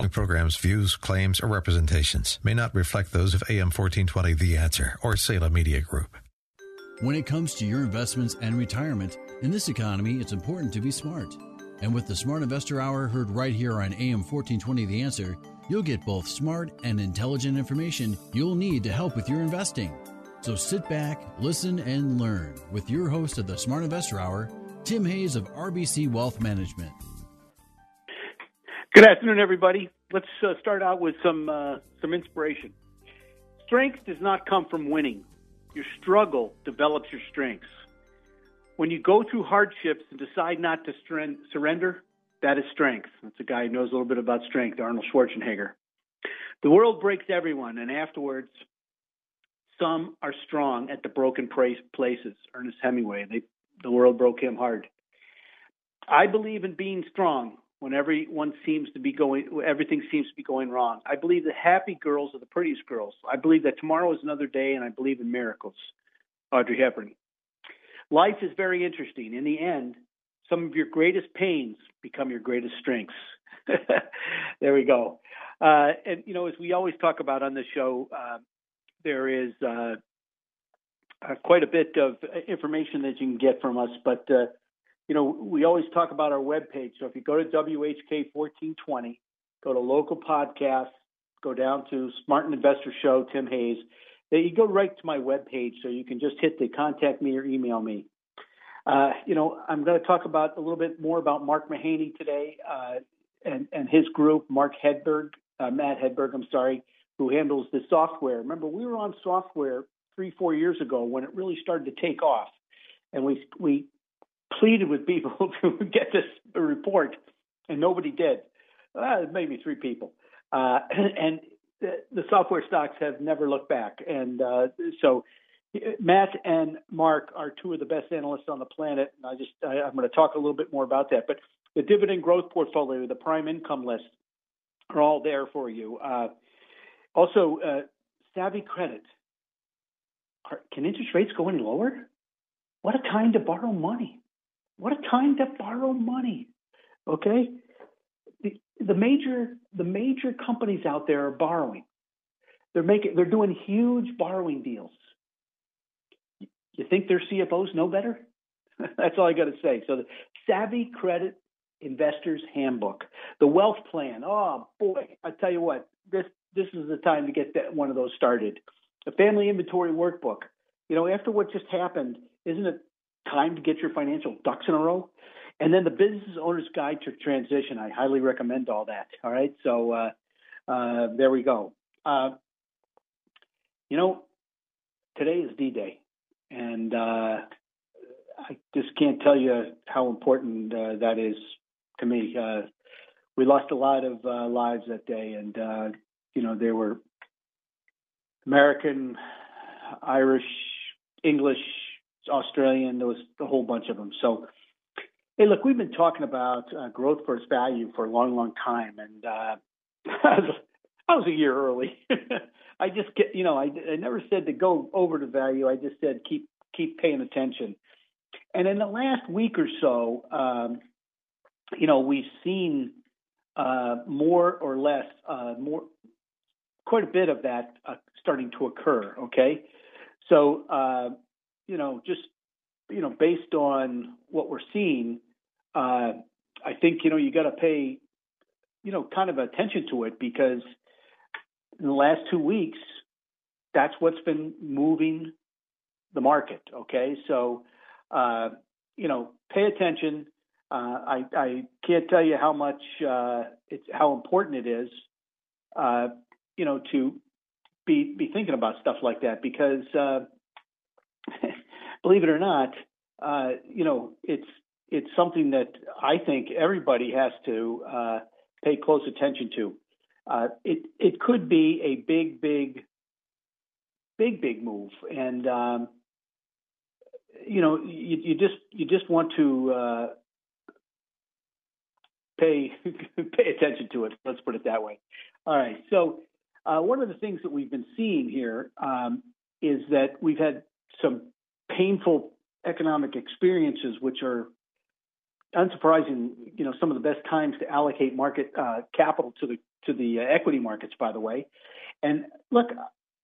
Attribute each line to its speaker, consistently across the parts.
Speaker 1: The program's views, claims, or representations may not reflect those of AM 1420 The Answer or Salem Media Group.
Speaker 2: When it comes to your investments and retirement, in this economy, it's important to be smart. And with the Smart Investor Hour heard right here on AM 1420 The Answer, you'll get both smart and intelligent information you'll need to help with your investing. So sit back, listen, and learn with your host of the Smart Investor Hour, Tim Hayes of RBC Wealth Management.
Speaker 3: Good afternoon, everybody. Let's uh, start out with some uh, some inspiration. Strength does not come from winning. Your struggle develops your strengths. When you go through hardships and decide not to stren- surrender, that is strength. That's a guy who knows a little bit about strength, Arnold Schwarzenegger. The world breaks everyone, and afterwards, some are strong at the broken places. Ernest Hemingway, they, the world broke him hard. I believe in being strong when everyone seems to be going, everything seems to be going wrong. I believe the happy girls are the prettiest girls. I believe that tomorrow is another day, and I believe in miracles. Audrey Hepburn. Life is very interesting. In the end, some of your greatest pains become your greatest strengths. there we go. Uh, and you know, as we always talk about on the show, uh, there is uh, uh quite a bit of information that you can get from us, but uh, you know, we always talk about our web page. So if you go to WHK 1420, go to local podcasts, go down to Smart and Investor Show, Tim Hayes, you go right to my web page so you can just hit the contact me or email me. Uh, you know, I'm going to talk about a little bit more about Mark Mahaney today uh, and, and his group, Mark Hedberg, uh, Matt Hedberg, I'm sorry, who handles the software. Remember, we were on software three, four years ago when it really started to take off. And we, we pleaded with people to get this report, and nobody did. Uh, maybe three people. Uh, and the, the, software stocks have never looked back. And uh, so Matt and Mark are two of the best analysts on the planet. And I just, I, I'm going to talk a little bit more about that. But the dividend growth portfolio, the prime income list are all there for you. Uh, also, uh, Savvy Credit. Are, can interest rates go any lower? What a time to borrow money. What a time to borrow money. Okay? The, the major the major companies out there are borrowing. They're making they're doing huge borrowing deals. You think their CFOs know better? That's all I got to say. So the Savvy Credit Investors Handbook, the Wealth Plan. Oh boy, I tell you what, this this is the time to get that one of those started. The Family Inventory Workbook. You know, after what just happened, isn't it time to get your financial ducks in a row. And then the Business Owner's Guide to Transition. I highly recommend all that. All right. So uh, uh, there we go. Uh, you know, today is D Day. And uh, I just can't tell you how important uh, that is to me. Uh, we lost a lot of lives that day. And, you know, there were American, Irish, English, Australian. There was a whole bunch of them. So, hey, look, we've been talking about uh, growth versus value for a long, long time, and uh, I was a year early. I just get, you know, I, I never said to go over to value. I just said keep keep paying attention. And in the last week or so, um, you know, we've seen uh, more or less, uh, more, quite a bit of that uh, starting to occur. Okay, so uh, you know, just you know, based on what we're seeing, uh, I think you know you got to pay, you know, kind of attention to it because in the last two weeks, that's what's been moving the market. Okay, so uh, you know, pay attention. Uh, I, I can't tell you how much uh, it's how important it is, uh, you know, to be be thinking about stuff like that because uh, believe it or not, uh, you know, it's it's something that I think everybody has to uh, pay close attention to. uh, it it could be a big, big, big, big move, and um, you know, you, you, just you just want to uh, pay pay attention to it. Let's put it that way. All right. So uh, one of the things that we've been seeing here um, is that we've had some painful economic experiences, which are unsurprising. You know, some of the best times to allocate market uh, capital to the to the uh, equity markets, by the way. And look,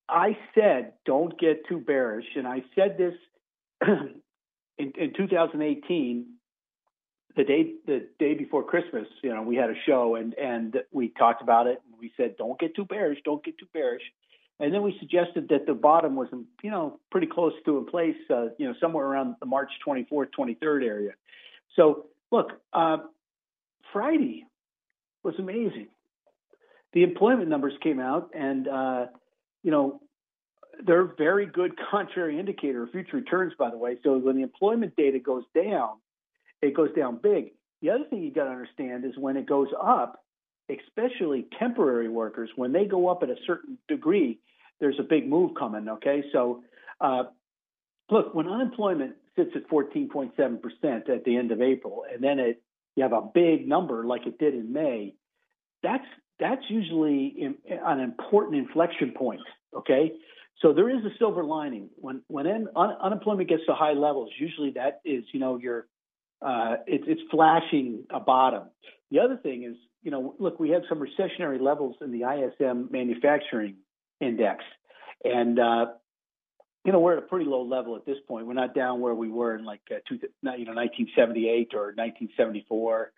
Speaker 3: I said don't get too bearish, and I said this in, in 2018 the day the day before Christmas, you know, we had a show and and we talked about it and we said don't get too bearish, don't get too bearish. And then we suggested that the bottom was, you know, pretty close to in place, uh, you know, somewhere around the March 24th, 23rd area. So look, uh, Friday was amazing. The employment numbers came out, and uh, you know, they're a very good contrary indicator of future returns. By the way, so when the employment data goes down, it goes down big. The other thing you got to understand is when it goes up, especially temporary workers, when they go up at a certain degree, there's a big move coming. Okay, so uh, look, when unemployment sits at 14.7% at the end of April, and then it you have a big number like it did in May, that's that's usually in, an important inflection point. Okay, so there is a silver lining when when un, unemployment gets to high levels. Usually that is you know your uh, it, it's flashing a bottom. The other thing is, you know, look, we have some recessionary levels in the ISM manufacturing index, and uh, you know we're at a pretty low level at this point. We're not down where we were in like uh, two, you know 1978 or 1974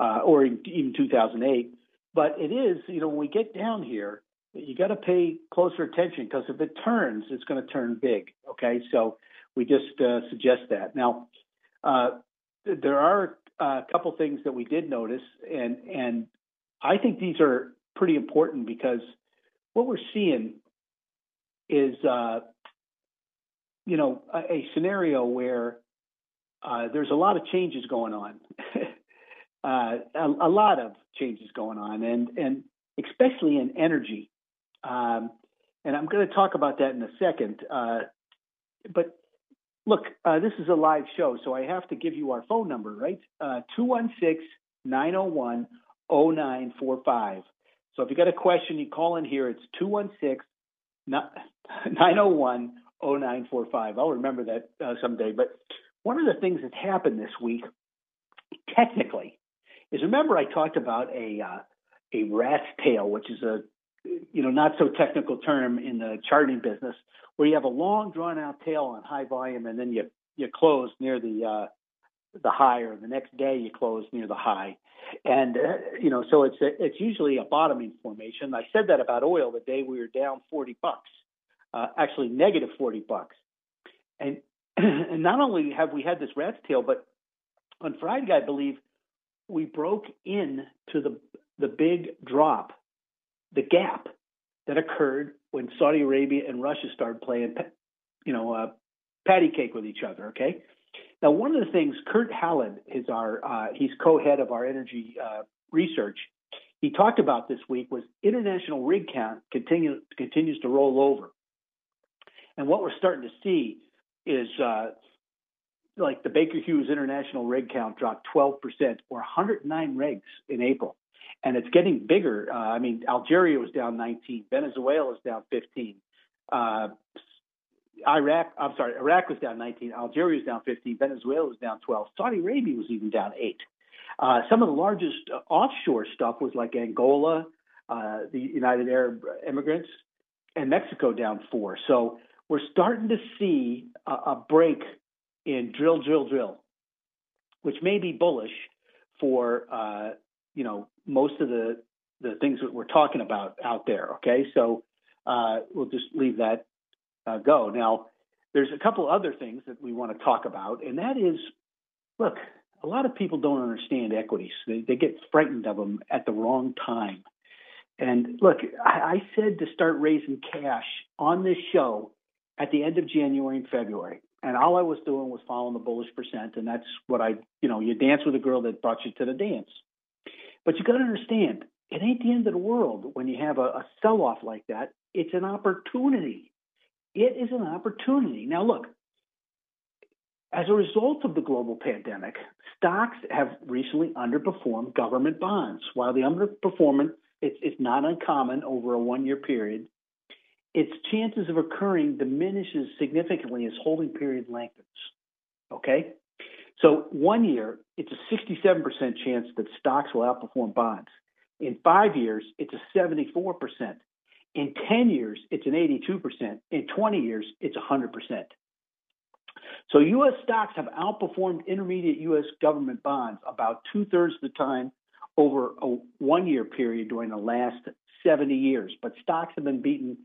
Speaker 3: uh, or even 2008. But it is, you know, when we get down here, you got to pay closer attention because if it turns, it's going to turn big. Okay, so we just uh, suggest that now. Uh, there are a couple things that we did notice, and and I think these are pretty important because what we're seeing is uh, you know a, a scenario where uh, there's a lot of changes going on, uh, a, a, lot of changes going on, and and especially in energy. Um, and I'm going to talk about that in a second. Uh, but Look, uh, this is a live show, so I have to give you our phone number, right? Uh, 216 901 0945. So if you got a question, you call in here. It's 216 901 0945. I'll remember that uh, someday. But one of the things that's happened this week, technically, is remember I talked about a uh, a rat's tail, which is a you know not so technical term in the charting business, where you have a long drawn out tail on high volume and then you you close near the uh, the high or the next day you close near the high and uh, you know so it's a, it's usually a bottoming formation i said that about oil the day we were down 40 bucks uh, actually negative 40 bucks and and not only have we had this rat's tail but on friday i believe we broke in to the the big drop the gap that occurred when Saudi Arabia and Russia started playing, you know, uh, patty cake with each other. Okay. Now, one of the things Kurt Hallead is our uh, he's co-head of our energy uh, research. He talked about this week was international rig count continue, continues to roll over, and what we're starting to see is uh, like the Baker Hughes international rig count dropped 12 percent or 109 rigs in April and it's getting bigger. Uh, I mean, Algeria was down 19, Venezuela is down 15, uh, Iraq. I'm sorry, Iraq was down 19, Algeria was down 15, Venezuela was down 12, Saudi Arabia was even down eight. Uh, some of the largest uh, offshore stuff was like Angola, uh, the United Arab Emirates, and Mexico down four. So we're starting to see a, a break in drill, drill, drill, which may be bullish for uh, you know most of the the things that we're talking about out there. Okay, so uh, we'll just leave that uh, go. Now, there's a couple other things that we want to talk about, and that is, look, a lot of people don't understand equities. They, they get frightened of them at the wrong time. And look, I, I said to start raising cash on this show at the end of January and February. And all I was doing was following the bullish percent. And that's what I, you know, you dance with a girl that brought you to the dance. But you got to understand, it ain't the end of the world when you have a, a sell off like that. It's an opportunity. It is an opportunity. Now, look, as a result of the global pandemic, stocks have recently underperformed government bonds. While the underperformance it's, it's not uncommon over a one year period, its chances of occurring diminishes significantly as holding period lengthens. Okay? So, one year, it's a 67% chance that stocks will outperform bonds. In five years, it's a 74%. In 10 years, it's an 82%. In 20 years, it's 100%. So, U.S. stocks have outperformed intermediate U.S. government bonds about two thirds of the time over a one year period during the last 70 years. But stocks have been beaten,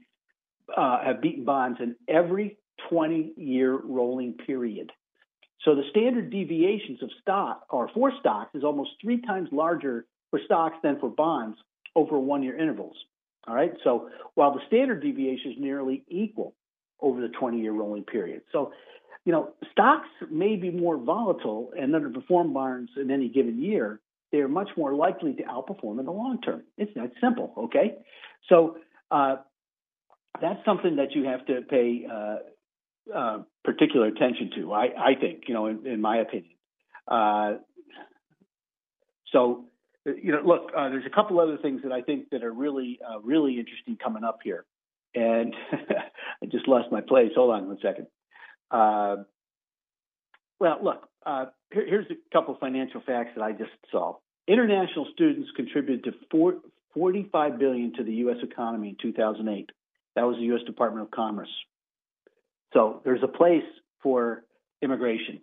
Speaker 3: uh, have beaten bonds in every 20 year rolling period. So the standard deviations of stock or for stocks is almost three times larger for stocks than for bonds over one year intervals. All right. So while the standard deviation is nearly equal over the 20 year rolling period. So, you know, stocks may be more volatile and underperform bonds in any given year. They're much more likely to outperform in the long term. It's that simple. Okay. So, uh, that's something that you have to pay uh, uh, particular attention to. I, I think, you know, in, in my opinion. Uh, so, you know, look, uh, there's a couple other things that I think that are really, uh, really interesting coming up here. And I just lost my place. Hold on one second. Uh, well, look, here, here's a couple financial facts that I just saw. International students contributed to four, 45 billion to the U.S. economy in 2008. That was the U.S. Department of Commerce. So there's a place for immigration.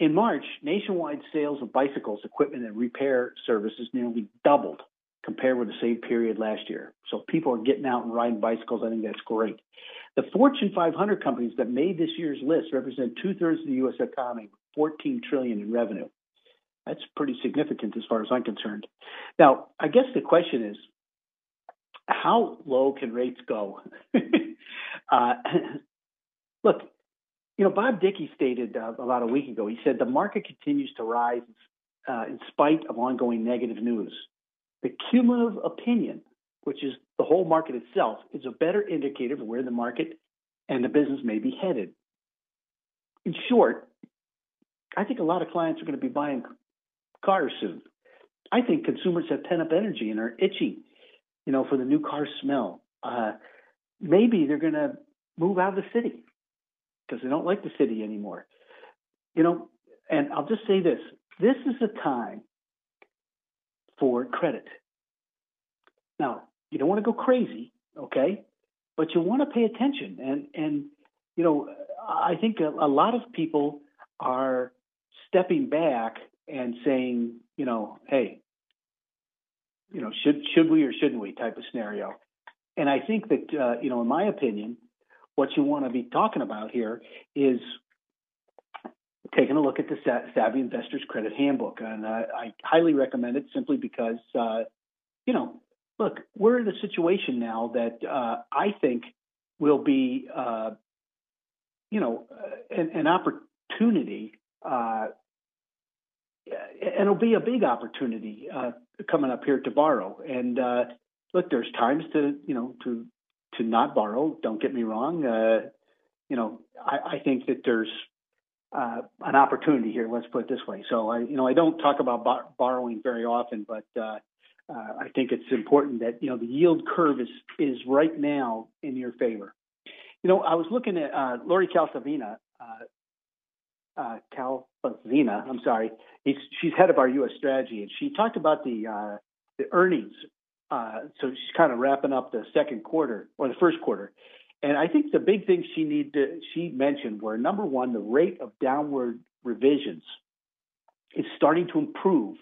Speaker 3: In March, nationwide sales of bicycles, equipment, and repair services nearly doubled compared with the same period last year. So people are getting out and riding bicycles. I think that's great. The Fortune 500 companies that made this year's list represent two thirds of the U.S. economy, 14 trillion in revenue. That's pretty significant as far as I'm concerned. Now, I guess the question is, how low can rates go? uh, Look, you know, Bob Dickey stated uh, about a week ago, he said the market continues to rise uh, in spite of ongoing negative news. The cumulative opinion, which is the whole market itself, is a better indicator of where the market and the business may be headed. In short, I think a lot of clients are going to be buying cars soon. I think consumers have pent up energy and are itching, you know, for the new car smell. Uh, maybe they're going to move out of the city because they don't like the city anymore. You know, and I'll just say this this is a time for credit. Now, you don't want to go crazy, okay? But you want to pay attention. And, and you know, I think a, a lot of people are stepping back and saying, you know, hey, you know, should should we or shouldn't we type of scenario. And I think that, uh, you know, in my opinion, what you want to be talking about here is taking a look at the Savvy Investors Credit Handbook. And uh, I highly recommend it simply because, uh, you know, look, we're in a situation now that uh, I think will be, uh, you know, an, an opportunity, uh, and it'll be a big opportunity uh, coming up here to borrow. And look, there's times to, you know, to to not borrow. Don't get me wrong. Uh, you know, I, I, think that there's uh, an opportunity here. Let's put it this way. So I, you know, I don't talk about bar- borrowing very often, but uh, uh, I think it's important that you know the yield curve is is right now in your favor. You know, I was looking at uh, Lori Calzavina. Uh, uh, Calvasina, I'm sorry. He's, she's head of our U.S. strategy, and she talked about the the earnings uh, so she's kind of wrapping up the second quarter or the first quarter. And I think the big things she need to, she mentioned were number one, the rate of downward revisions is starting to improve.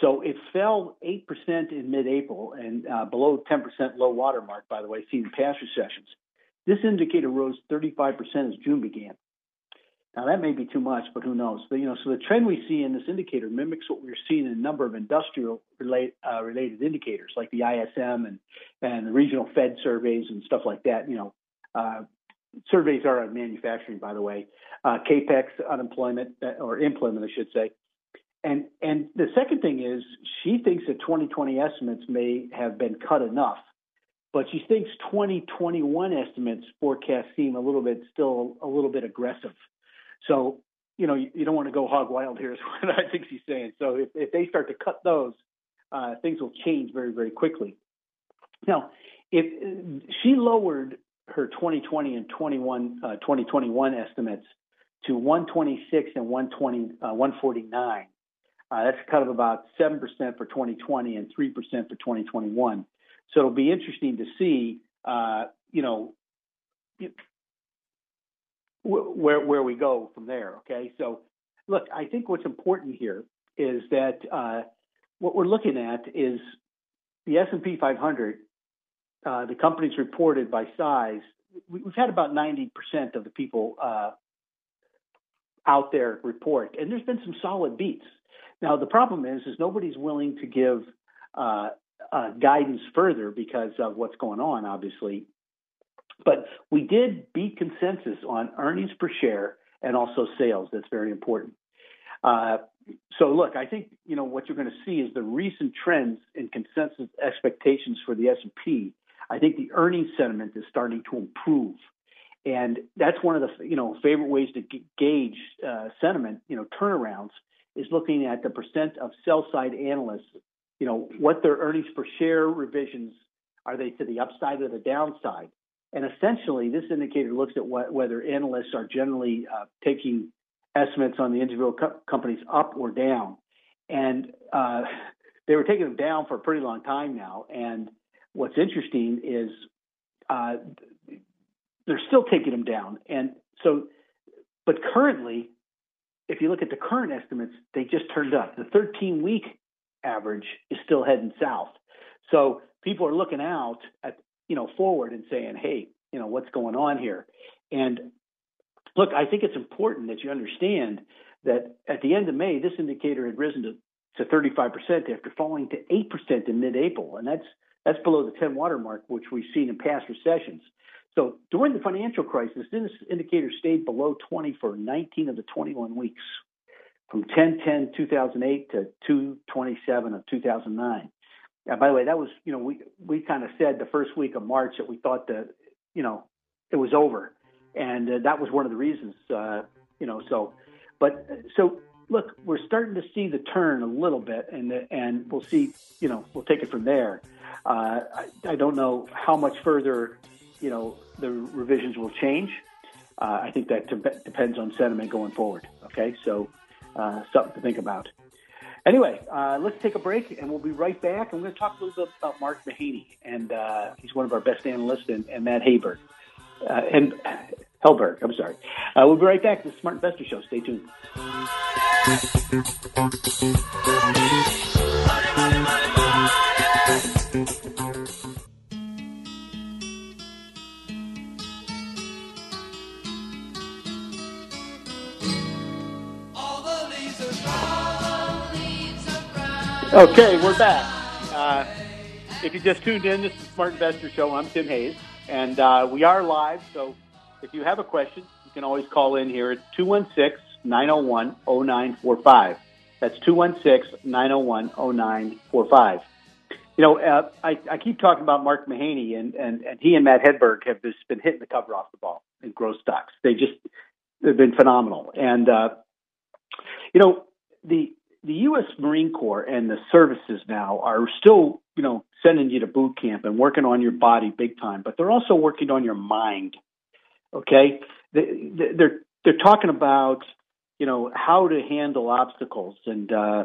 Speaker 3: So it fell 8% in mid-April and uh, below 10% low water mark, by the way, seen in past recessions. This indicator rose 35% as June began. Now that may be too much, but who knows? But you know, so the trend we see in this indicator mimics what we're seeing in a number of industrial relate, uh, related indicators, like the ISM and and the regional Fed surveys and stuff like that. You know, uh, surveys are on manufacturing, by the way. Uh, Capex unemployment uh, or employment, I should say. And and the second thing is she thinks that 2020 estimates may have been cut enough, but she thinks 2021 estimates forecasts seem a little bit still a little bit aggressive. So you know you, you don't want to go hog wild here is what I think she's saying. So if, if they start to cut those, uh, things will change very very quickly. Now, if she lowered her 2020 and 21 uh, 2021 estimates to 126 and 120 uh, 149 uh, that's kind of about 7% for 2020 and 3% for 2021. So it'll be interesting to see, uh, you know, where where we go from there. Okay, so look, I think what's important here is that uh, what we're looking at is the S&P 500. Uh, the companies reported by size. We've had about 90% of the people uh, out there report, and there's been some solid beats. Now the problem is, is nobody's willing to give uh, uh, guidance further because of what's going on, obviously. But we did beat consensus on earnings per share and also sales. That's very important. Uh, so look, I think you know what you're going to see is the recent trends in consensus expectations for the S&P. I think the earnings sentiment is starting to improve, and that's one of the you know favorite ways to gauge uh, sentiment. You know turnarounds is looking at the percent of sell side analysts, you know, what their earnings per share revisions are they to the upside or the downside. And essentially, this indicator looks at whether analysts are generally uh, taking estimates on the individual co- companies up or down. And uh, they were taking them down for a pretty long time now. And what's interesting is uh, they're still taking them down. And so, but currently, if you look at the current estimates, they just turned up. The 13 week average is still heading south. So people are looking out at, you know, forward and saying, hey, you know, what's going on here? And look, I think it's important that you understand that at the end of May, this indicator had risen to, to 35% after falling to 8% in mid April. And that's, that's below the 10 water mark, which we've seen in past recessions. So during the financial crisis, this indicator stayed below 20 for 19 of the 21 weeks, from 10-10 2008 to 227 of 2009. And by the way, that was, you know, we, we kind of said the first week of March that we thought that, you know, it was over. And uh, that was one of the reasons, uh, you know, so, but so look, we're starting to see the turn a little bit and, and we'll see, you know, we'll take it from there. Uh, I, I don't know how much further you know, the revisions will change. Uh, I think that de- depends on sentiment going forward. Okay, so uh, something to think about. Anyway, uh, let's take a break and we'll be right back. I'm going to talk a little bit about Mark Mahaney, and uh, he's one of our best analysts, and, and Matt Haberg. Uh, and Helberg, I'm sorry. Uh, we'll be right back to the Smart Investor Show. Stay tuned. Okay, we're back. Uh, if you just tuned in, this is Smart Investor Show. I'm Tim Hayes, and uh, we are live. So if you have a question, you can always call in here at 216 901 0945. That's 216 901 0945. You know, uh, I, I keep talking about Mark Mahaney, and, and, and he and Matt Hedberg have just been hitting the cover off the ball in growth stocks. They just, they've been phenomenal. And, uh, you know, the the U.S. Marine Corps and the services now are still, you know, sending you to boot camp and working on your body big time, but they're also working on your mind. Okay, they, they're they're talking about, you know, how to handle obstacles and. uh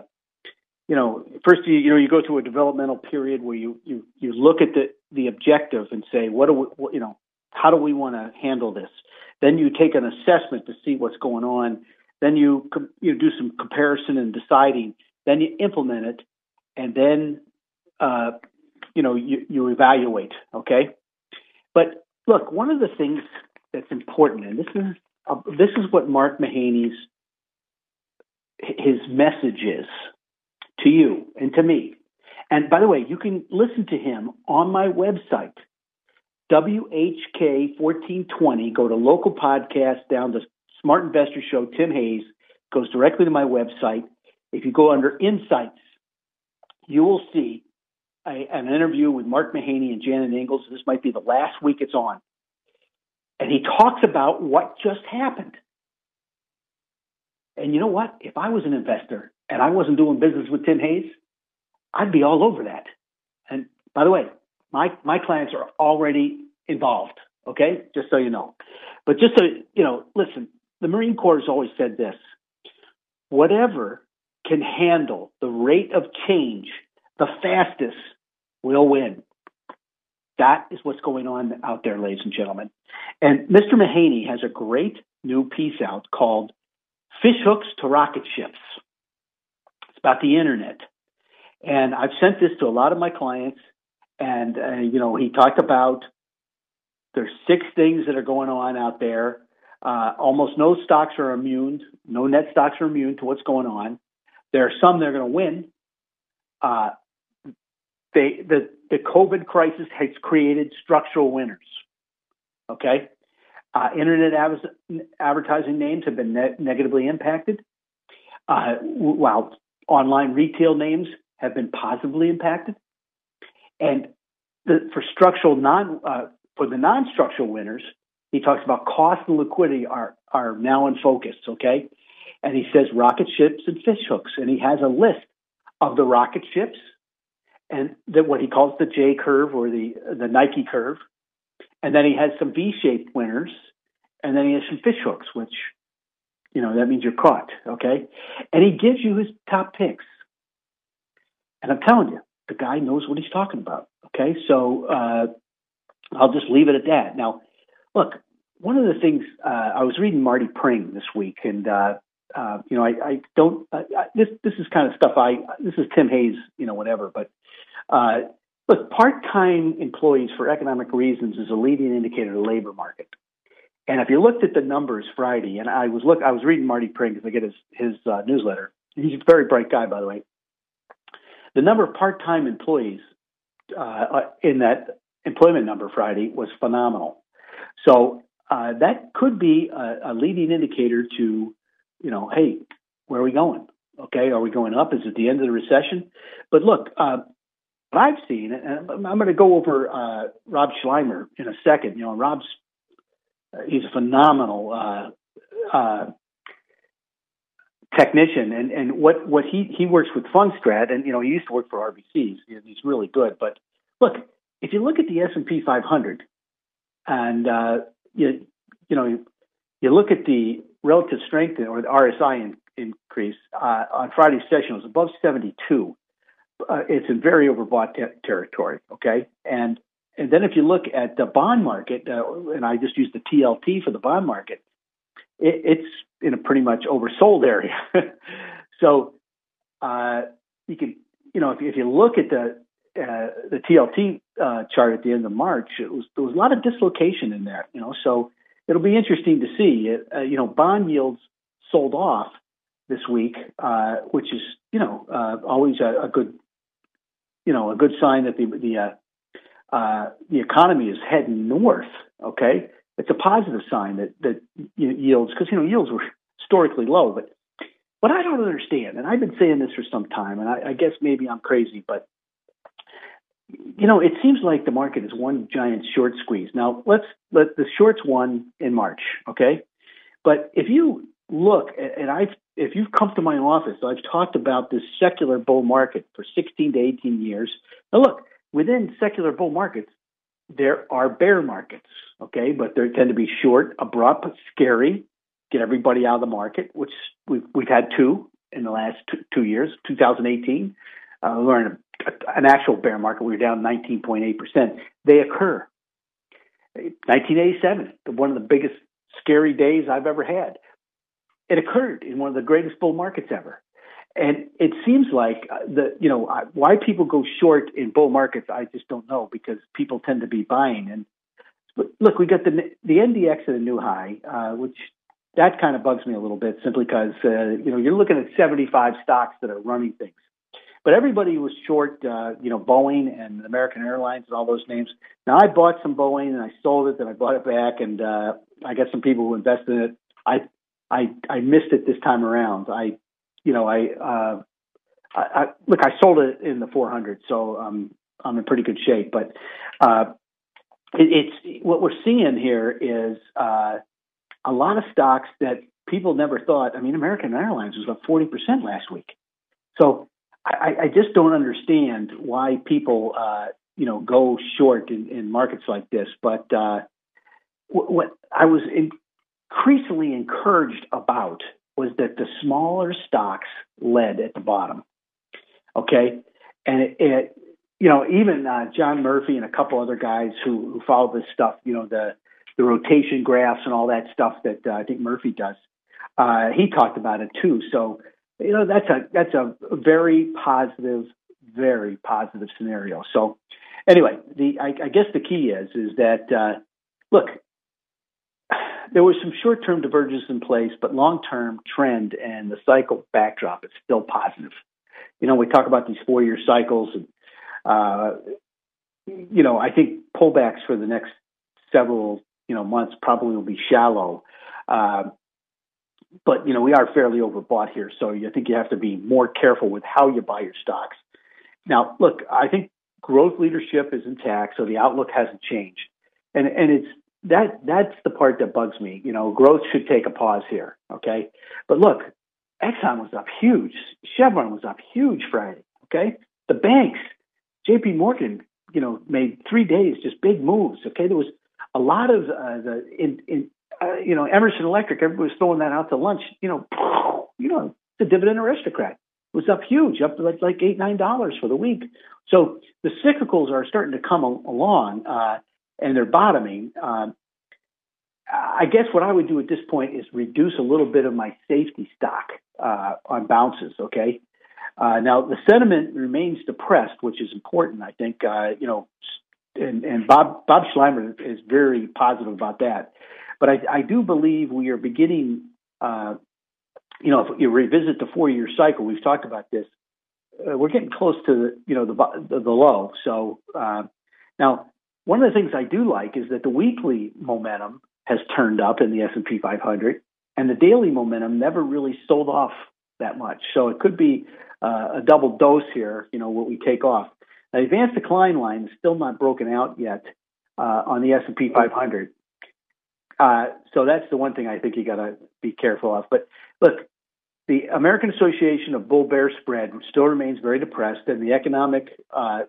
Speaker 3: you know, first you, you know you go through a developmental period where you you you look at the the objective and say what do we what, you know how do we want to handle this? Then you take an assessment to see what's going on then you you do some comparison and deciding. Then you implement it, and then uh, you know you, you evaluate. Okay, but look, one of the things that's important, and this is uh, this is what Mark Mahaney's his message is to you and to me. And by the way, you can listen to him on my website, WHK1420. Go to local podcast down to Smart Investor Show, Tim Hayes, goes directly to my website. if you go under insights, you will see a, an interview with Mark Mahaney and Janet Ingalls. This might be the last week it's on. And he talks about what just happened. And you know what? If I was an investor and I wasn't doing business with Tim Hayes, I'd be all over that. And by the way, my my clients are already involved. Okay, just so you know. But just so you know, listen, the Marine Corps has always said this: whatever can handle the rate of change the fastest will win. That is what's going on out there, ladies and gentlemen. And Mr. Mahaney has a great new piece out called Fish Hooks to Rocket Ships. It's about the internet. And I've sent this to a lot of my clients. And, uh, you know, he talked about there's six things that are going on out there. Uh, almost no stocks are immune. No net stocks are immune to what's going on. There are some that are going to win. Uh, they, the, the COVID crisis has created structural winners. Okay? Uh, internet advertising names have been ne- negatively impacted, uh, while online retail names have been positively impacted. And the, for structural non uh, for the non-structural winners, he talks about cost and liquidity are are now in focus. Okay, and he says rocket ships and fish hooks, and he has a list of the rocket ships and that what he calls the J curve or the the Nike curve, and then he has some V-shaped winners, and then he has some fish hooks, which you know that means you're caught. Okay, and he gives you his top picks, and I'm telling you, the guy knows what he's talking about. Okay, so uh, I'll just leave it at that. Now, look, one of the things uh, I was reading Marty Pring this week, and uh, uh, you know, I, I don't. Uh, this this is kind of stuff I. This is Tim Hayes, you know, whatever. But uh, look, part-time employees for economic reasons is a leading indicator of the labor market. And if you looked at the numbers Friday, and I was look, I was reading Marty Pring because I get his his uh, newsletter. He's a very bright guy, by the way. The number of part-time employees uh, in that employment number Friday was phenomenal. So uh, that could be a, a, leading indicator to, you know, hey, where are we going? Okay, are we going up? Is it the end of the recession? But look, uh, what I've seen, and I'm going to go over uh, Rob Sluymer in a second. You know, Rob's uh, he's a phenomenal uh, uh, technician, and and what what he he works with Fundstrat, and you know he used to work for RBCs. He's really good. But look, if you look at the S and P 500, and uh, you you know you look at the relative strength or the RSI in, increase uh, on Friday's session was above 72 uh, it's in very overbought te- territory. Okay, and and then if you look at the bond market, uh, and I just use the TLT for the bond market, it, it's in a pretty much oversold area. so uh, you can, you know, if, if you look at the uh, the TLT uh, chart at the end of March, it was there was a lot of dislocation in there. You know, so it'll be interesting to see. Uh, you know, bond yields sold off this week, uh, which is you know uh, always a, a, good you know, a good sign that the the uh, uh, the economy is heading north. Okay, it's a positive sign that that yields because you know yields were historically low. But what I don't understand, and I've been saying this for some time, and I, I guess maybe I'm crazy, but you know, it seems like the market is one giant short squeeze. Now let's let the shorts won in March, okay? But if you look, and I've if you've come to my office, I've talked about this secular bull market for 16 to 18 years. Now, look, within secular bull markets, there are bear markets, okay, but they tend to be short, abrupt, scary, get everybody out of the market, which we've, we've had two in the last two, two years. 2018, uh, we were in a, an actual bear market, we were down 19.8%. They occur. 1987, one of the biggest scary days I've ever had it occurred in one of the greatest bull markets ever. And it seems like uh, the you know why people go short in bull markets I just don't know because people tend to be buying and look we got the the NDX at a new high uh, which that kind of bugs me a little bit simply because uh, you know you're looking at 75 stocks that are running things but everybody was short uh, you know Boeing and American Airlines and all those names now I bought some Boeing and I sold it then I bought it back and uh, I got some people who invested in it I I I missed it this time around. I you know, I, uh, I, I look, I sold it in the 400, so um, I'm in pretty good shape. But uh, it, it's what we're seeing here is uh, a lot of stocks that people never thought. I mean, American Airlines was up 40% last week. So I, I just don't understand why people, uh, you know, go short in, in markets like this. But uh, what I was increasingly encouraged about was that the smaller stocks led at the bottom. Okay, and it, it you know even uh, John Murphy and a couple other guys who who follow this stuff, you know the the rotation graphs and all that stuff that uh, I think Murphy does. Uh, he talked about it too. So you know that's a that's a very positive, very positive scenario. So anyway, the I, I guess the key is is that uh, look, there was some short term divergence in place, but long term trend and the cycle backdrop is still positive. You know, we talk about these four year cycles, and uh, you know, I think pullbacks for the next several you know months probably will be shallow. Uh, but you know, we are fairly overbought here, so I think you have to be more careful with how you buy your stocks. Now, look, I think growth leadership is intact, so the outlook hasn't changed, and and it's that that's the part that bugs me. You know, growth should take a pause here, okay? But look, Exxon was up huge, Chevron was up huge Friday, okay? The banks, J.P. Morgan, you know, made three days just big moves, okay? There was a lot of uh, the in in you know Emerson Electric, everybody was throwing that out to lunch. You know, you know, the dividend aristocrat was up huge, up to like, like eight nine dollars for the week. So the cyclicals are starting to come along. Uh, and they're bottoming, um, I guess what I would do at this point is reduce a little bit of my safety stock uh, on bounces. Okay. Uh, now the sentiment remains depressed, which is important. I think uh, you know, and, and Bob Bob Sluymer is very positive about that. But I, I do believe we are beginning. Uh, you know, if you revisit the four-year cycle, we've talked about this. Uh, we're getting close to the you know the the, the low. So uh, now one of the things I do like is that the weekly momentum has turned up in the S&P 500 and the daily momentum never really sold off that much. So it could be uh, a double dose here, you know, what we take off. The advanced decline line is still not broken out yet uh, on the S&P 500. Uh, so that's the one thing I think you got to be careful of. But look, the American Association of Bull Bear Spread still remains very depressed, and the economic uh,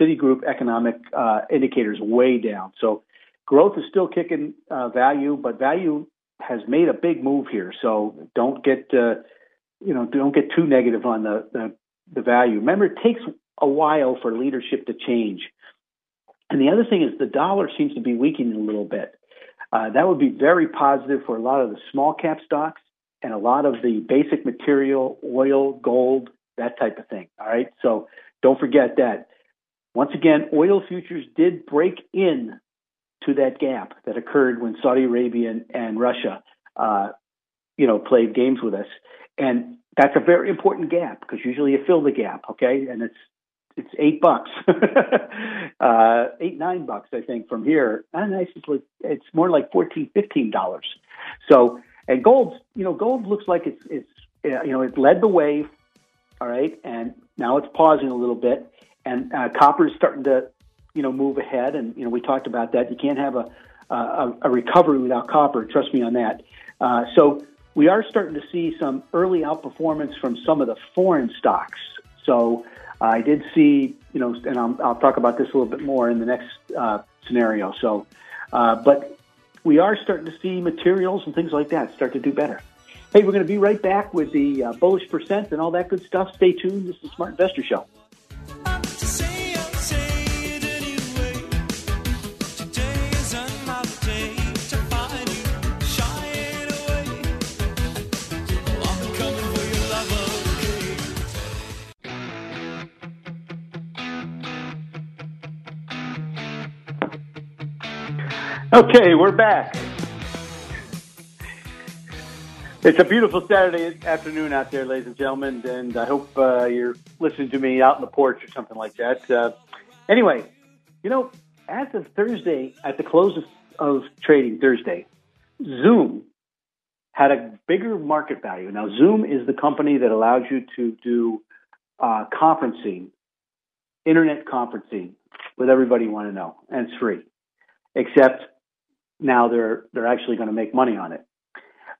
Speaker 3: Citigroup economic uh, indicators way down. So growth is still kicking uh, value, but value has made a big move here. So don't get uh, you know don't get too negative on the, the the value. Remember, it takes a while for leadership to change. And the other thing is the dollar seems to be weakening a little bit. Uh, that would be very positive for a lot of the small cap stocks and a lot of the basic material, oil, gold, that type of thing. All right. So don't forget that. Once again, oil futures did break in to that gap that occurred when Saudi Arabia and, and Russia, uh, you know, played games with us. And that's a very important gap because usually you fill the gap, okay? And it's it's eight bucks, uh, eight nine bucks, I think, from here. And I just it's, it's more like fourteen, fifteen dollars. So and gold, you know, gold looks like it's it's you know it led the wave, all right, and now it's pausing a little bit, and uh, copper is starting to you know move ahead, and you know we talked about that. You can't have a a, a recovery without copper. Trust me on that. Uh, so we are starting to see some early outperformance from some of the foreign stocks. So uh, I did see, you know, and I'll, I'll, talk about this a little bit more in the next uh, scenario. So, uh, but we are starting to see materials and things like that start to do better. Hey, we're going to be right back with the uh, bullish percent and all that good stuff. Stay tuned. This is Smart Investor Show. Okay, we're back. It's a beautiful Saturday afternoon out there, ladies and gentlemen, and I hope uh, you're listening to me out on the porch or something like that. Uh, anyway, you know, as of Thursday, at the close of, of trading Thursday, Zoom had a bigger market value. Now, Zoom is the company that allows you to do uh, conferencing, internet conferencing with everybody you want to know, and it's free. Except now they're they're actually going to make money on it.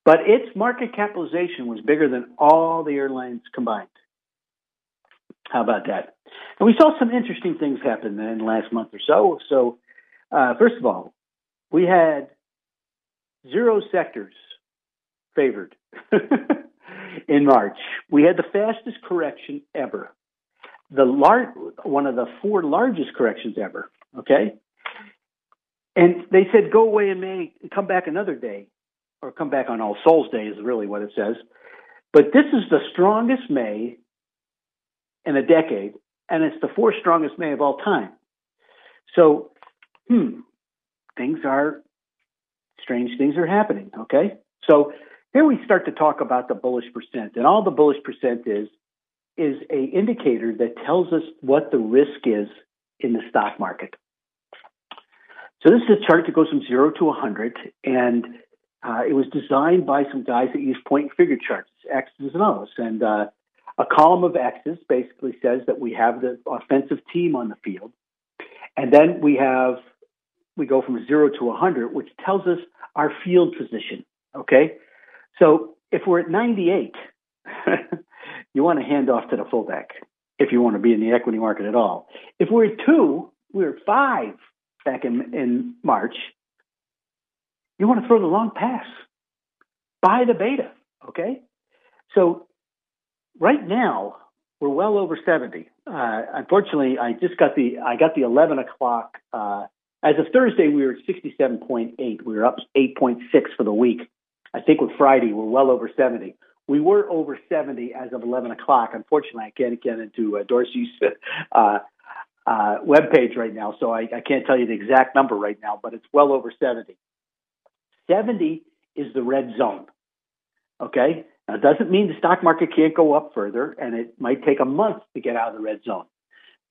Speaker 3: But its market capitalization was bigger than all the airlines combined. How about that? And we saw some interesting things happen in the last month or so. So, uh, first of all, we had zero sectors favored in March. We had the fastest correction ever, the lar- one of the four largest corrections ever. Okay, and they said go away in May, come back another day, or come back on All Souls Day is really what it says. But this is the strongest May in a decade, and it's the fourth strongest May of all time. So, hmm, things are strange. Things are happening. Okay, so here we start to talk about the bullish percent, and all the bullish percent is is a indicator that tells us what the risk is in the stock market. So this is a chart that goes from zero to 100, and uh, it was designed by some guys that use point and figure charts, X's and O's. And uh, a column of X's basically says that we have the offensive team on the field, and then we have we go from zero to 100, which tells us our field position. Okay, so if we're at 98, you want to hand off to the fullback if you want to be in the equity market at all. If we're at two, we're at five back in, in March, you want to throw the long pass. Buy the beta, okay? So right now, we're well over 70. Uh, unfortunately, I just got the I got the 11 o'clock. Uh, as of Thursday, we were at 67.8. We were up 8.6 for the week. I think with Friday, we're well over 70. We were over 70 as of 11 o'clock. Unfortunately, I can't get into uh, Dorsey's uh, uh, web page right now, so I, I can't tell you the exact number right now, but it's well over 70. 70 is the red zone. Okay? Now, it doesn't mean the stock market can't go up further, and it might take a month to get out of the red zone.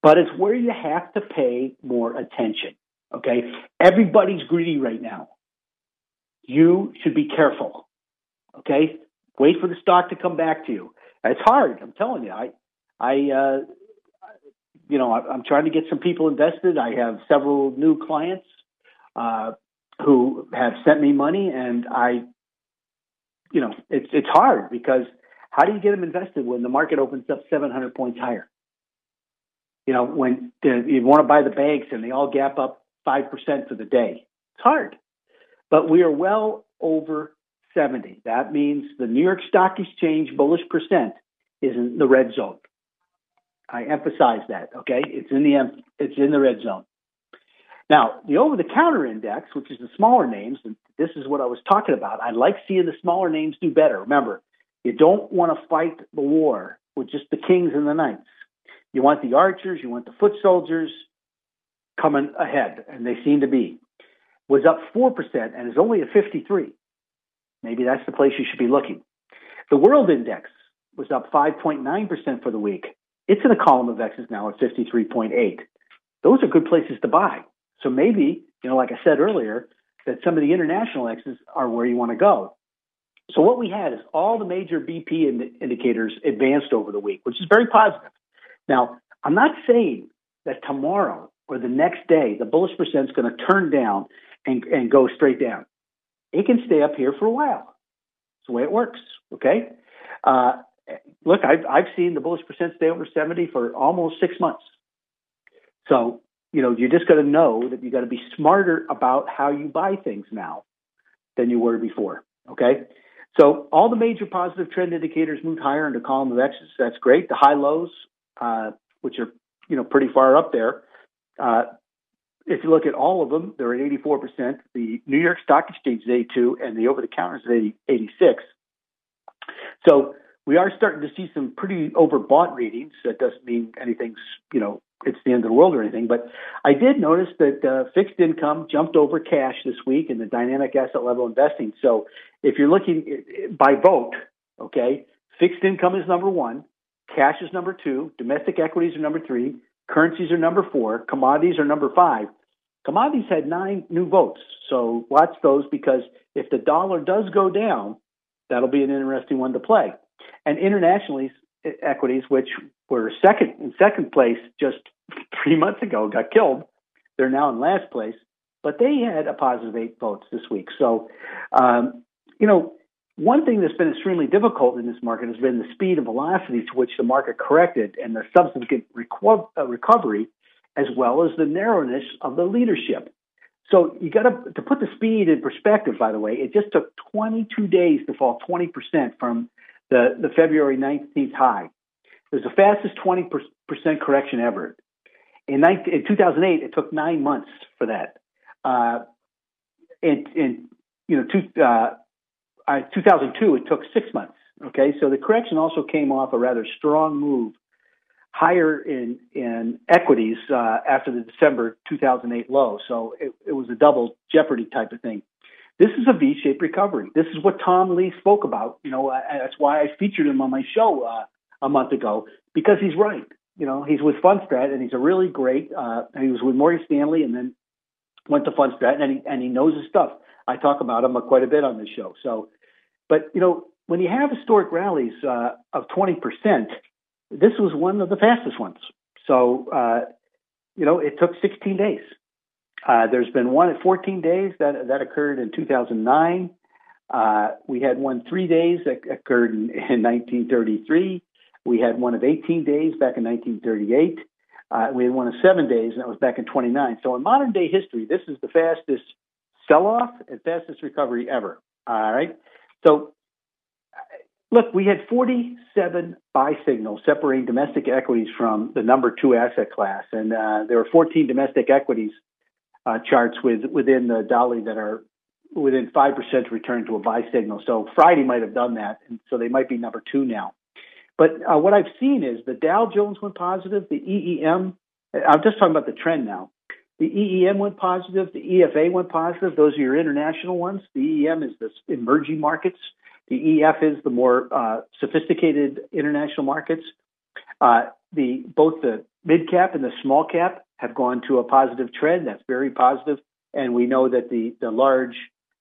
Speaker 3: But it's where you have to pay more attention. Okay? Everybody's greedy right now you should be careful. Okay, wait for the stock to come back to you. It's hard. I'm telling you. I, I, uh, you know, I'm trying to get some people invested. I have several new clients uh, who have sent me money, and I, you know, it's it's hard because how do you get them invested when the market opens up 700 points higher? You know, when you want to buy the banks and they all gap up five percent for the day, it's hard but we are well over 70. That means the New York Stock Exchange bullish percent is in the red zone. I emphasize that. Okay, it's in the it's in the red zone. Now, the over-the-counter index, which is the smaller names, and this is what I was talking about. I like seeing the smaller names do better. Remember, you don't want to fight the war with just the kings and the knights. You want the archers, you want the foot soldiers coming ahead, and they seem to be was up 4% and is only at 53. Maybe that's the place you should be looking. The world index was up 5.9% for the week. It's in a column of X's now at 53.8. Those are good places to buy. So maybe, you know, like I said earlier, that some of the international X's are where you want to go. So what we had is all the major BP ind- indicators advanced over the week, which is very positive. Now, I'm not saying that tomorrow or the next day the bullish percent is going to turn down and, and go straight down. It can stay up here for a while. It's the way it works. Okay. Uh, look, I've, I've seen the bullish percent stay over 70 for almost six months. So, you know, you just got to know that you got to be smarter about how you buy things now than you were before. Okay. So all the major positive trend indicators moved higher into column of X's. That's great. The high lows, uh, which are, you know, pretty far up there, uh, if you look at all of them, they're at 84%. The New York Stock Exchange is 82, and the over-the-counter is 86. So we are starting to see some pretty overbought readings. That doesn't mean anything's, you know, it's the end of the world or anything. But I did notice that uh, fixed income jumped over cash this week in the dynamic asset level investing. So if you're looking by vote, okay, fixed income is number one, cash is number two, domestic equities are number three, Currencies are number four. Commodities are number five. Commodities had nine new votes. So watch those because if the dollar does go down, that'll be an interesting one to play. And internationally, equities, which were second in second place just three months ago, got killed. They're now in last place, but they had a positive eight votes this week. So, um, you know, one thing that's been extremely difficult in this market has been the speed and velocity to which the market corrected and the subsequent reco- uh, recovery, as well as the narrowness of the leadership. So you got to to put the speed in perspective. By the way, it just took 22 days to fall 20 percent from the the February 19th high. It was the fastest 20 percent correction ever. In, 19, in 2008, it took nine months for that. Uh, in, in you know two, uh, uh, 2002, it took six months. Okay, so the correction also came off a rather strong move higher in in equities uh, after the December 2008 low. So it, it was a double jeopardy type of thing. This is a V-shaped recovery. This is what Tom Lee spoke about. You know, uh, that's why I featured him on my show uh, a month ago because he's right. You know, he's with Fundstrat and he's a really great. Uh, he was with Morgan Stanley and then went to Fundstrat and he and he knows his stuff. I talk about him quite a bit on this show. So, but you know, when you have historic rallies uh, of 20 percent this was one of the fastest ones. So, uh, you know, it took 16 days. Uh, there's been one at 14 days that that occurred in 2009. Uh, we had one three days that occurred in, in 1933. We had one of 18 days back in 1938. Uh, we had one of seven days, and that was back in 29. So in modern day history, this is the fastest sell-off and fastest recovery ever. All right. So Look, we had 47 buy signals separating domestic equities from the number two asset class, and uh, there were 14 domestic equities uh, charts with within the DALI that are within five percent return to a buy signal. So Friday might have done that, and so they might be number two now. But uh, what I've seen is the Dow Jones went positive, the EEM. I'm just talking about the trend now. The EEM went positive, the EFA went positive. Those are your international ones. The EEM is the emerging markets. The EF is the more uh, sophisticated international markets. Uh, the both the mid cap and the small cap have gone to a positive trend. That's very positive. and we know that the the large,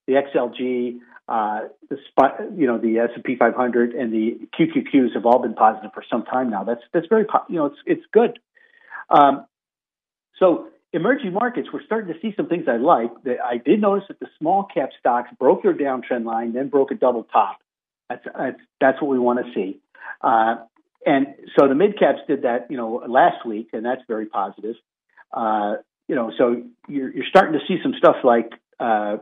Speaker 3: the XLG, uh, the spot, you know, the S and P 500 and the QQQs have all been positive for some time now. That's that's very you know it's it's good. Um, so emerging markets, we're starting to see some things I like. I did notice that the small cap stocks broke their downtrend line, then broke a double top. That's that's, that's what we want to see. Uh, and so the mid caps did that, you know, last week, and that's very positive. Uh, you know, so you're you're starting to see some stuff like, uh,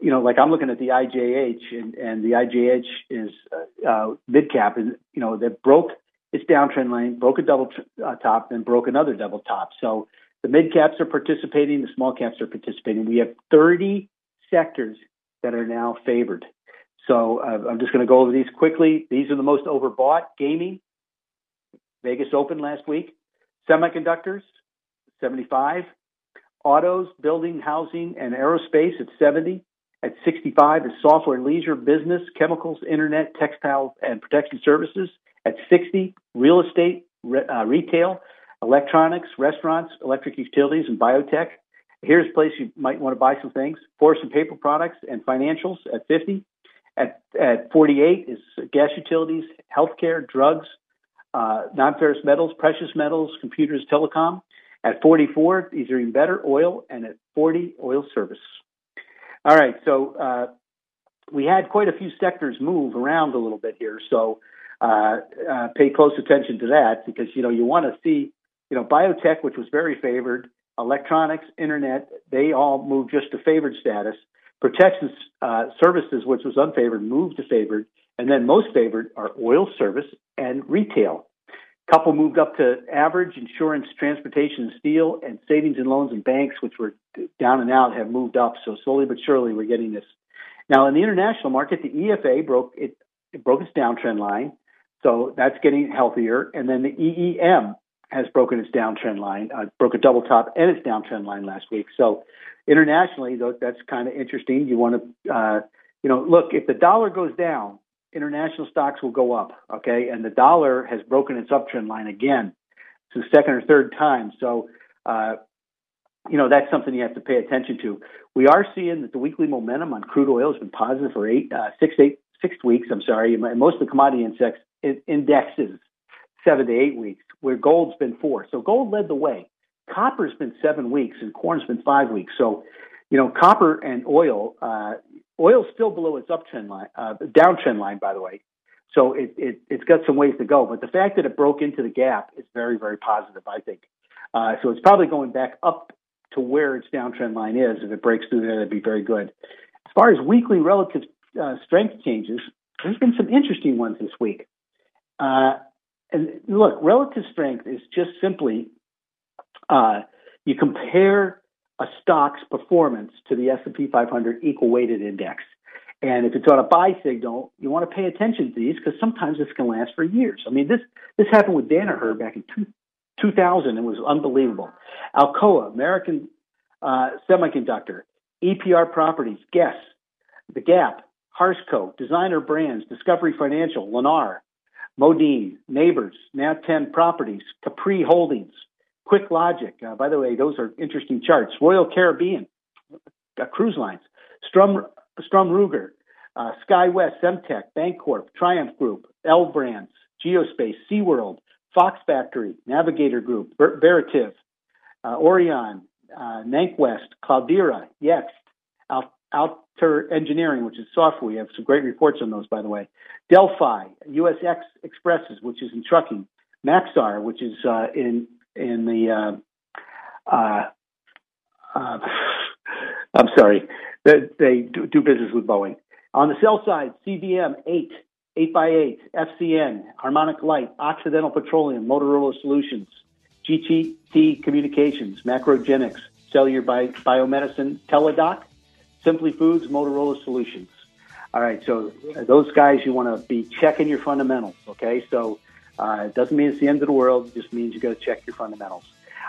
Speaker 3: you know, like I'm looking at the IJH, and, and the IJH is uh, uh mid cap, and you know, that broke its downtrend line, broke a double uh, top, then broke another double top. So the mid caps are participating, the small caps are participating. We have 30 sectors that are now favored. So uh, I'm just going to go over these quickly. These are the most overbought gaming, Vegas Open last week, semiconductors, 75, autos, building, housing, and aerospace at 70. At 65 is software, leisure, business, chemicals, internet, textiles, and protection services. At 60, real estate, re- uh, retail, electronics, restaurants, electric utilities, and biotech. Here's a place you might want to buy some things. Forest and paper products and financials at 50. At, at 48 is gas utilities, healthcare, drugs, uh, non-ferrous metals, precious metals, computers, telecom. At 44, these are even better, oil, and at 40, oil service. All right, so uh, we had quite a few sectors move around a little bit here, so uh, uh pay close attention to that because you know you want to see you know, biotech, which was very favored, electronics, internet, they all moved just to favored status. Protection uh, services, which was unfavored, moved to favored. And then most favored are oil service and retail. Couple moved up to average, insurance, transportation, steel, and savings and loans and banks, which were down and out, have moved up. So slowly but surely, we're getting this. Now, in the international market, the EFA broke it, it broke its downtrend line, so that's getting healthier. And then the EEM has broken its downtrend line, uh, broke a double top and its downtrend line last week. So internationally, though, that's kind of interesting. You want to, uh, you know, look if the dollar goes down, international stocks will go up. Okay, and the dollar has broken its uptrend line again. It's the second or third time. So. Uh, you know that's something you have to pay attention to. We are seeing that the weekly momentum on crude oil has been positive for eight, uh, six, eight, six weeks. I'm sorry. Most of the commodity index indexes seven to eight weeks, where gold's been four. So gold led the way. Copper's been seven weeks, and corn's been five weeks. So, you know, copper and oil. Uh, oil's still below its uptrend line, uh, downtrend line, by the way. So it, it it's got some ways to go. But the fact that it broke into the gap is very very positive, I think. Uh, so it's probably going back up to where its downtrend line is. If it breaks through there, that'd be very good. As far as weekly relative uh, strength changes, there's been some interesting ones this week. Uh, and look, relative strength is just simply uh, you compare a stock's performance to the S&P 500 equal weighted index. And if it's on a buy signal, you want to pay attention to these because sometimes this can last for years. I mean, this this happened with Danaher back in two, 2000 and was unbelievable. Alcoa, American uh, Semiconductor, EPR Properties, Guess, The Gap, Harsco, Designer Brands, Discovery Financial, Lennar, Modine, Nabors, Nat 10 Properties, Capri Holdings, QuickLogic. Uh, by the way, those are interesting charts. Royal Caribbean, uh, Cruise Lines, Sturm, Sturm Ruger, uh, SkyWest, Semtech, Bancorp, Triumph Group, L Brands, Geospace, SeaWorld, Fox Factory, Navigator Group, Veritiv, uh, Orion, uh, NantKwest, Cloudera, Yext, Al- Altair Engineering, which is software. We have some great reports on those, by the way. Delphi, USX Expresses, which is in trucking. Maxar, which is uh, in in the uh, uh, uh I'm sorry, they, they do, business with Boeing. On the sell side, CVM 8, 8x8, FCN, Harmonic Light, Occidental Petroleum, Motorola Solutions, GTT Communications, Macrogenics, Cellular Bi- Biomedicine, Teladoc, Simply Foods, Motorola Solutions. All right, so those guys you want to be checking your fundamentals. Okay, so uh, it doesn't mean it's the end of the world. It just means you got to check your fundamentals.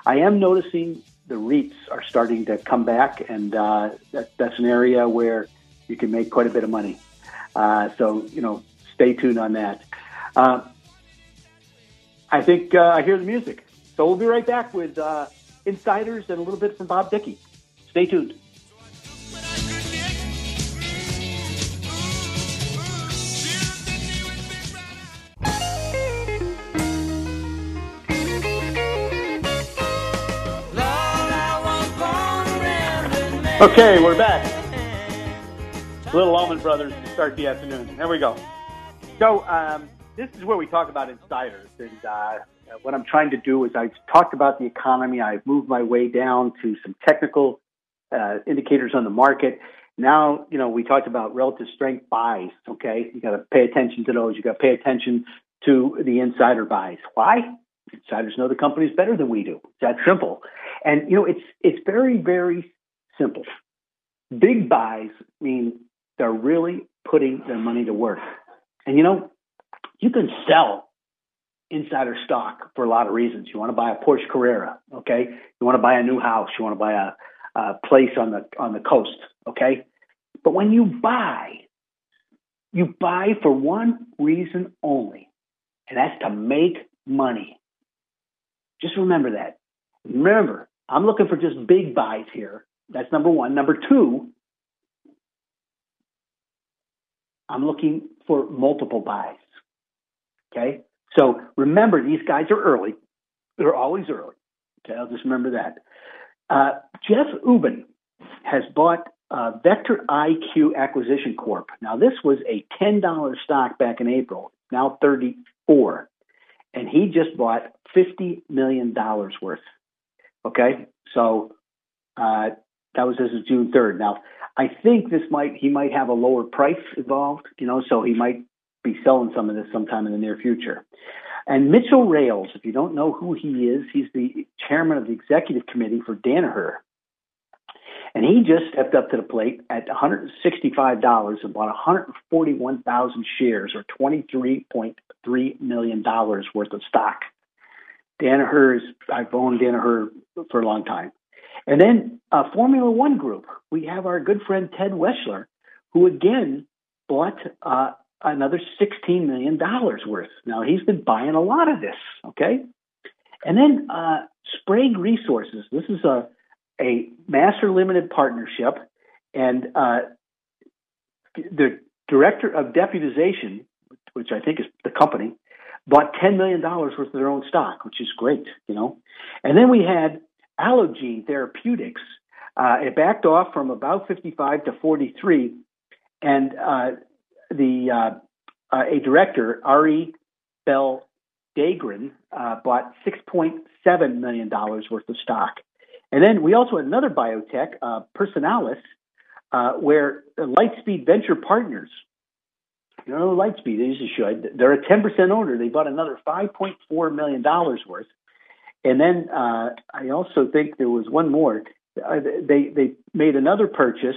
Speaker 3: I am noticing the REITs are starting to come back, and uh, that, that's an area where you can make quite a bit of money. Uh, so you know, stay tuned on that. Uh, I think uh, I hear the music, so we'll be right back with uh, insiders and a little bit from Bob Dickey. Stay tuned. Okay, we're back. Little Allman Brothers to start the afternoon. There we go. So, um, this is where we talk about insiders. And uh, what I'm trying to do is I've talked about the economy. I've moved my way down to some technical uh, indicators on the market. Now, you know, we talked about relative strength buys. Okay, you got to pay attention to those. You got to pay attention to the insider buys. Why? Insiders know the companies better than we do. It's that simple. And you know, it's it's very very simple. Big buys mean they're really putting their money to work. And you know, you can sell insider stock for a lot of reasons. You want to buy a Porsche Carrera, okay? You want to buy a new house. You want to buy a, a place on the on the coast, okay? But when you buy, you buy for one reason only, and that's to make money. Just remember that. Remember, I'm looking for just big buys here that's number one. Number two, I'm looking for multiple buys. Okay. So remember, these guys are early. They're always early. Okay. I'll just remember that. Uh, Jeff Ubben has bought uh, VectoIQ Acquisition Corp. Now, this was a $10 stock back in April, now 34 and he just bought $50 million worth. Okay. So, uh, that was as of June 3rd. Now, I think this might he might have a lower price involved, you know, so he might be selling some of this sometime in the near future. And Mitchell Rales, if you don't know who he is, he's the chairman of the executive committee for Danaher. And he just stepped up to the plate at $165 and bought 141,000 shares or $23.3 million worth of stock. Danaher is, I've owned Danaher for a long time. And then uh, Formula One Group, we have our good friend Ted Weschler, who again bought uh, another $16 million worth. Now, he's been buying a lot of this, okay? And then uh, Sprague Resources, this is a, a master limited partnership, and uh, they're director of deputization, which I think is the company, bought $10 million worth of their own stock, which is great, you know. And then we had Allogene Therapeutics. Uh, it backed off from about 55 to 43, and uh, the uh, uh a director, Ari Bell Dagren, uh, bought $6.7 million worth of stock. And then we also had another biotech, Personalis, where Lightspeed Venture Partners you know, Lightspeed, as you should. They're a 10% owner. They bought another $5.4 million worth. And then uh, I also think there was one more. Uh, they they made another purchase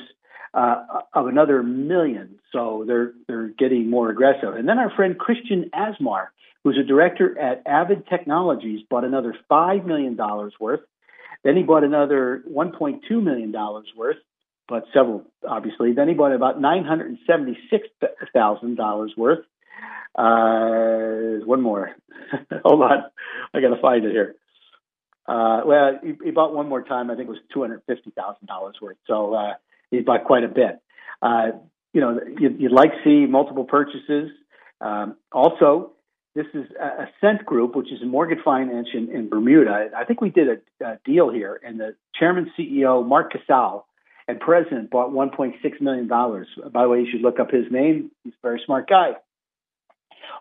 Speaker 3: uh, of another million, so they're they're getting more aggressive. And then our friend Christian Asmar, who's a director at Avid Technologies, bought another five million dollars worth. Then he bought another 1.2 million dollars worth but several obviously. Then he bought about nine hundred and seventy six thousand dollars worth. Uh, one more. Hold on, I got to find it here. Uh, well, he, he, bought one more time. I think it was two hundred fifty thousand dollars worth. So uh, he bought quite a bit. Uh, you know, you'd, you'd, like to see multiple purchases. Um, also, this is Essent Group, which is a mortgage finance in, in Bermuda. I think we did a, a, deal here, and the chairman CEO Mark Casale and president bought 1.6 million dollars. By the way, you should look up his name. He's a very smart guy.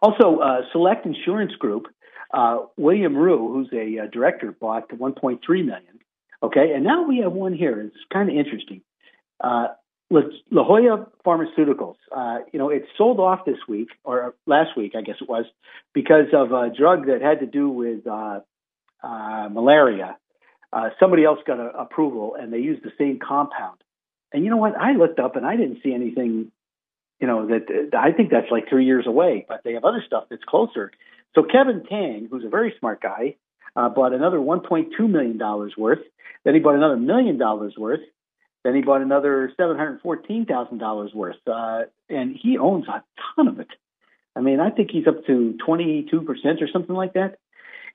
Speaker 3: Also, uh, Select Insurance Group, uh, William Rue, who's a uh, director, bought 1.3 million. Okay, and now we have one here. It's kind of interesting. Uh, La, La Jolla Pharmaceuticals. Uh, you know, it sold off this week or last week, I guess it was, because of a drug that had to do with uh, malaria uh, somebody else got a, approval and they used the same compound. And you know what? I looked up and I didn't see anything. You know that I think that's like three years away, but they have other stuff that's closer. So Kevin Tang, who's a very smart guy, uh, bought another 1.2 million dollars worth. Then he bought another million dollars worth. Then he bought another seven hundred fourteen thousand dollars worth, uh, and he owns a ton of it. I mean, I think he's up to 22 percent or something like that.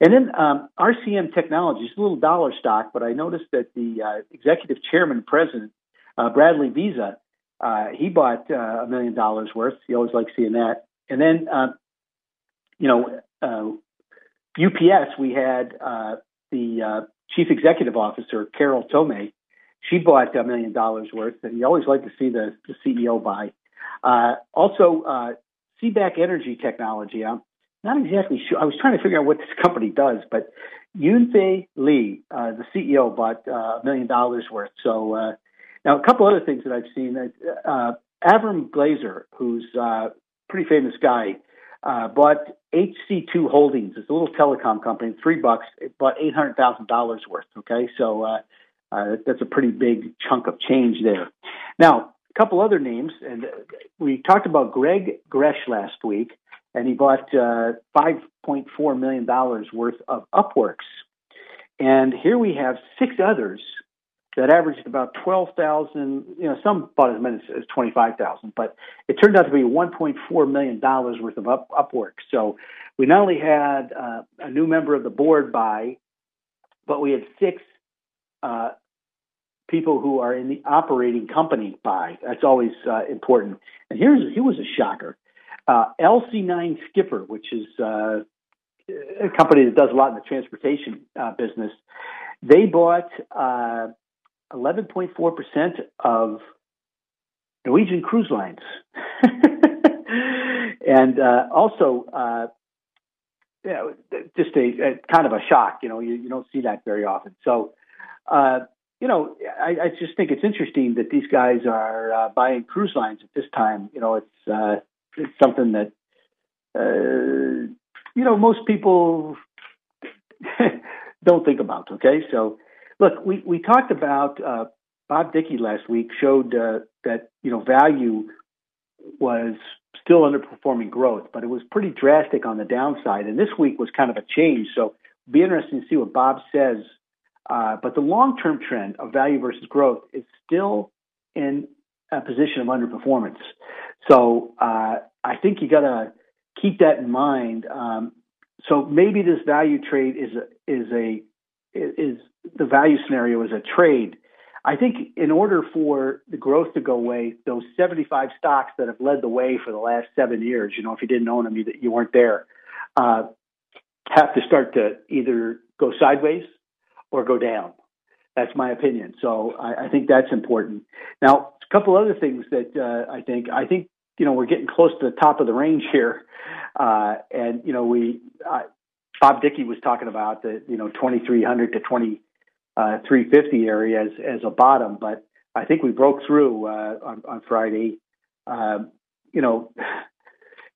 Speaker 3: And then um, RCM Technologies, a little dollar stock, but I noticed that the uh, executive chairman president, uh, Bradley Vizi, uh, he bought uh, a million dollars worth. You always like seeing that. And then, uh, you know, UPS, uh, we had the chief executive officer, Carol Tomé. She bought a million dollars worth, and you always like to see the, the CEO buy. also, uh, CBAK Energy Technology. I'm, not exactly sure. I was trying to figure out what this company does, but Yunfei Li, uh, the CEO, bought uh, a million dollars worth. So uh, now a couple other things that I've seen. Uh, Avram Glazer, who's uh, a pretty famous guy, uh, bought HC2 Holdings. It's a little telecom company. Three bucks. It bought eight hundred thousand dollars worth. Okay, so uh, uh, that's a pretty big chunk of change there. Now, a couple other names, and we talked about Greg Gretsch last week and he bought uh, $5.4 million worth of Upworks. And here we have six others that averaged about 12,000, you know, some bought as many as 25,000, but it turned out to be $1.4 million worth of up, Upworks. So we not only had uh, a new member of the board buy, but we had six uh, people who are in the operating company buy. That's always uh, important. And here's here was a shocker. Uh, LC9 Skipper, which is uh, a company that does a lot in the transportation uh, business, they bought 11.4% uh, of Norwegian Cruise Lines. and uh, also, uh, you know, just a, a, kind of a shock. You know, you, you don't see that very often. So, you know, I, I, just think it's interesting that these guys are buying cruise lines at this time. You know, it's it's something that uh, you know most people don't think about. Okay, so look, we we talked about uh, Bob Dickey last week showed uh, that you know value was still underperforming growth, but it was pretty drastic on the downside. And this week was kind of a change. So it'll be interesting to see what Bob says. Uh, but the long term trend of value versus growth is still in a position of underperformance. So uh, I think you got to keep that in mind. Um, so maybe this value trade is a, is a is the value scenario is a trade. I think in order for the growth to go away, those 75 stocks that have led the way for the last seven years, you know, if you didn't own them, you, you weren't there, uh, have to start to either go sideways or go down. That's my opinion. So I, I think that's important. Now, a couple other things that uh, I think I think you know we're getting close to the top of the range here, uh, and you know we Bob Dickey was talking about the you know 2300 to 2350 uh, area as, as a bottom, but I think we broke through uh, on, on Friday. Uh, you know,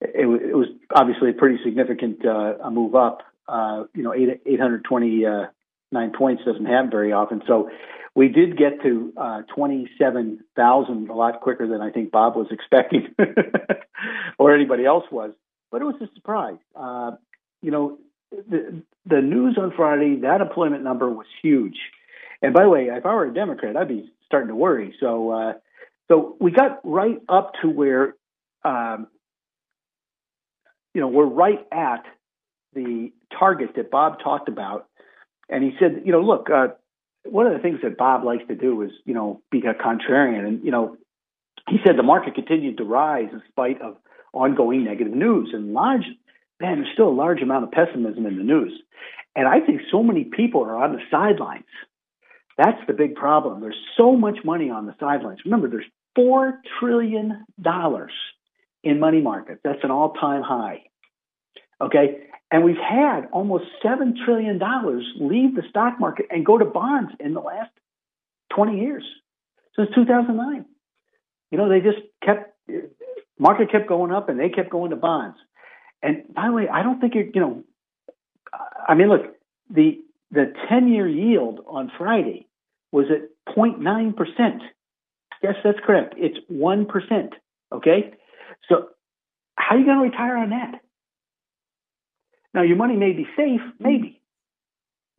Speaker 3: it, it, was obviously a pretty significant uh, move up. Uh, you know, 8, 829 points doesn't happen very often. So we did get to uh, 27,000 a lot quicker than I think Bob was expecting or anybody else was. But it was a surprise. Uh, you know, the, the news on Friday, that employment number was huge. And by the way, if I were a Democrat, I'd be starting to worry. So, uh, so we got right up to where, um, you know, we're right at the target that Bob talked about. And he said, you know, look, uh, one of the things that Bob likes to do is, you know, be a contrarian. And, you know, he said the market continued to rise in spite of ongoing negative news. And large, man, there's still a large amount of pessimism in the news. And I think so many people are on the sidelines. That's the big problem. There's so much money on the sidelines. Remember, there's $4 trillion in money markets. That's an all time high. Okay. And we've had almost $7 trillion leave the stock market and go to bonds in the last 20 years, since 2009. You know, they just kept, market kept going up and they kept going to bonds. And by the way, I don't think you're, you know, I mean, look, the the 10 year yield on Friday was at 0.9%. Yes, that's correct. It's 1%. Okay. So how are you going to retire on that? Now, your money may be safe, maybe.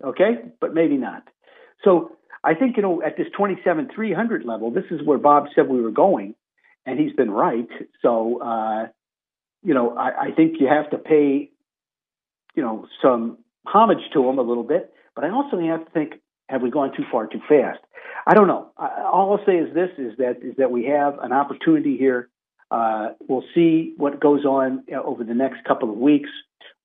Speaker 3: Okay. But maybe not. So I think, you know, at this 27, 300 level, this is where Bob said we were going and he's been right. So, uh, you know, I, I think you have to pay, you know, some homage to him a little bit, but I also have to think, have we gone too far too fast? I don't know. I, all I'll say is this: is that is that we have an opportunity here. Uh, we'll see what goes on over the next couple of weeks.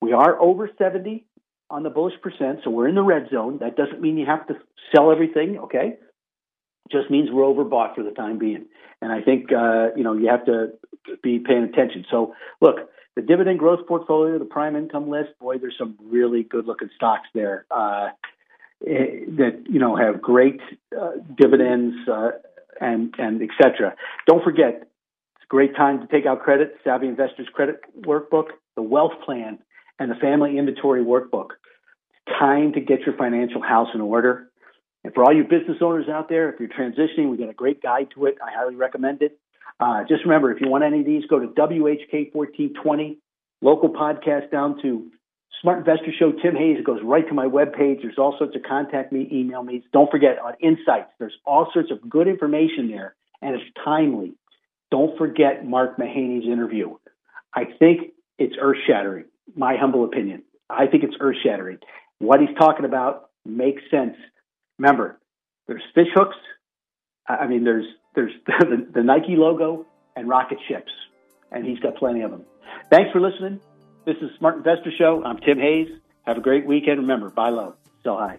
Speaker 3: We are over 70 on the bullish percent, so we're in the red zone. That doesn't mean you have to sell everything, okay? Just means we're overbought for the time being. And I think uh, you know you have to be paying attention. So look, the dividend growth portfolio, the prime income list, boy, there's some really good looking stocks there uh, eh, that you know have great uh, dividends uh, and and etc. Don't forget, it's a great time to take out credit. Savvy Investors Credit Workbook, the Wealth Plan, and the Family Inventory Workbook. Time to get your financial house in order. And for all you business owners out there, if you're transitioning, we got a great guide to it. I highly recommend it. Uh, just remember, if you want any of these, go to WHK1420, local podcast down to Smart Investor Show, Tim Hayes. It goes right to my webpage. There's all sorts of contact me, email me. Don't forget on Insights, there's all sorts of good information there, and it's timely. Don't forget Mark Mahaney's interview. I think it's earth shattering, my humble opinion. I think it's earth shattering. What he's talking about makes sense. Remember, there's fish hooks. I mean, there's there's the, the Nike logo and rocket ships, and he's got plenty of them. Thanks for listening. This is Smart Investor Show. I'm Tim Hayes. Have a great weekend. Remember, buy low, sell high.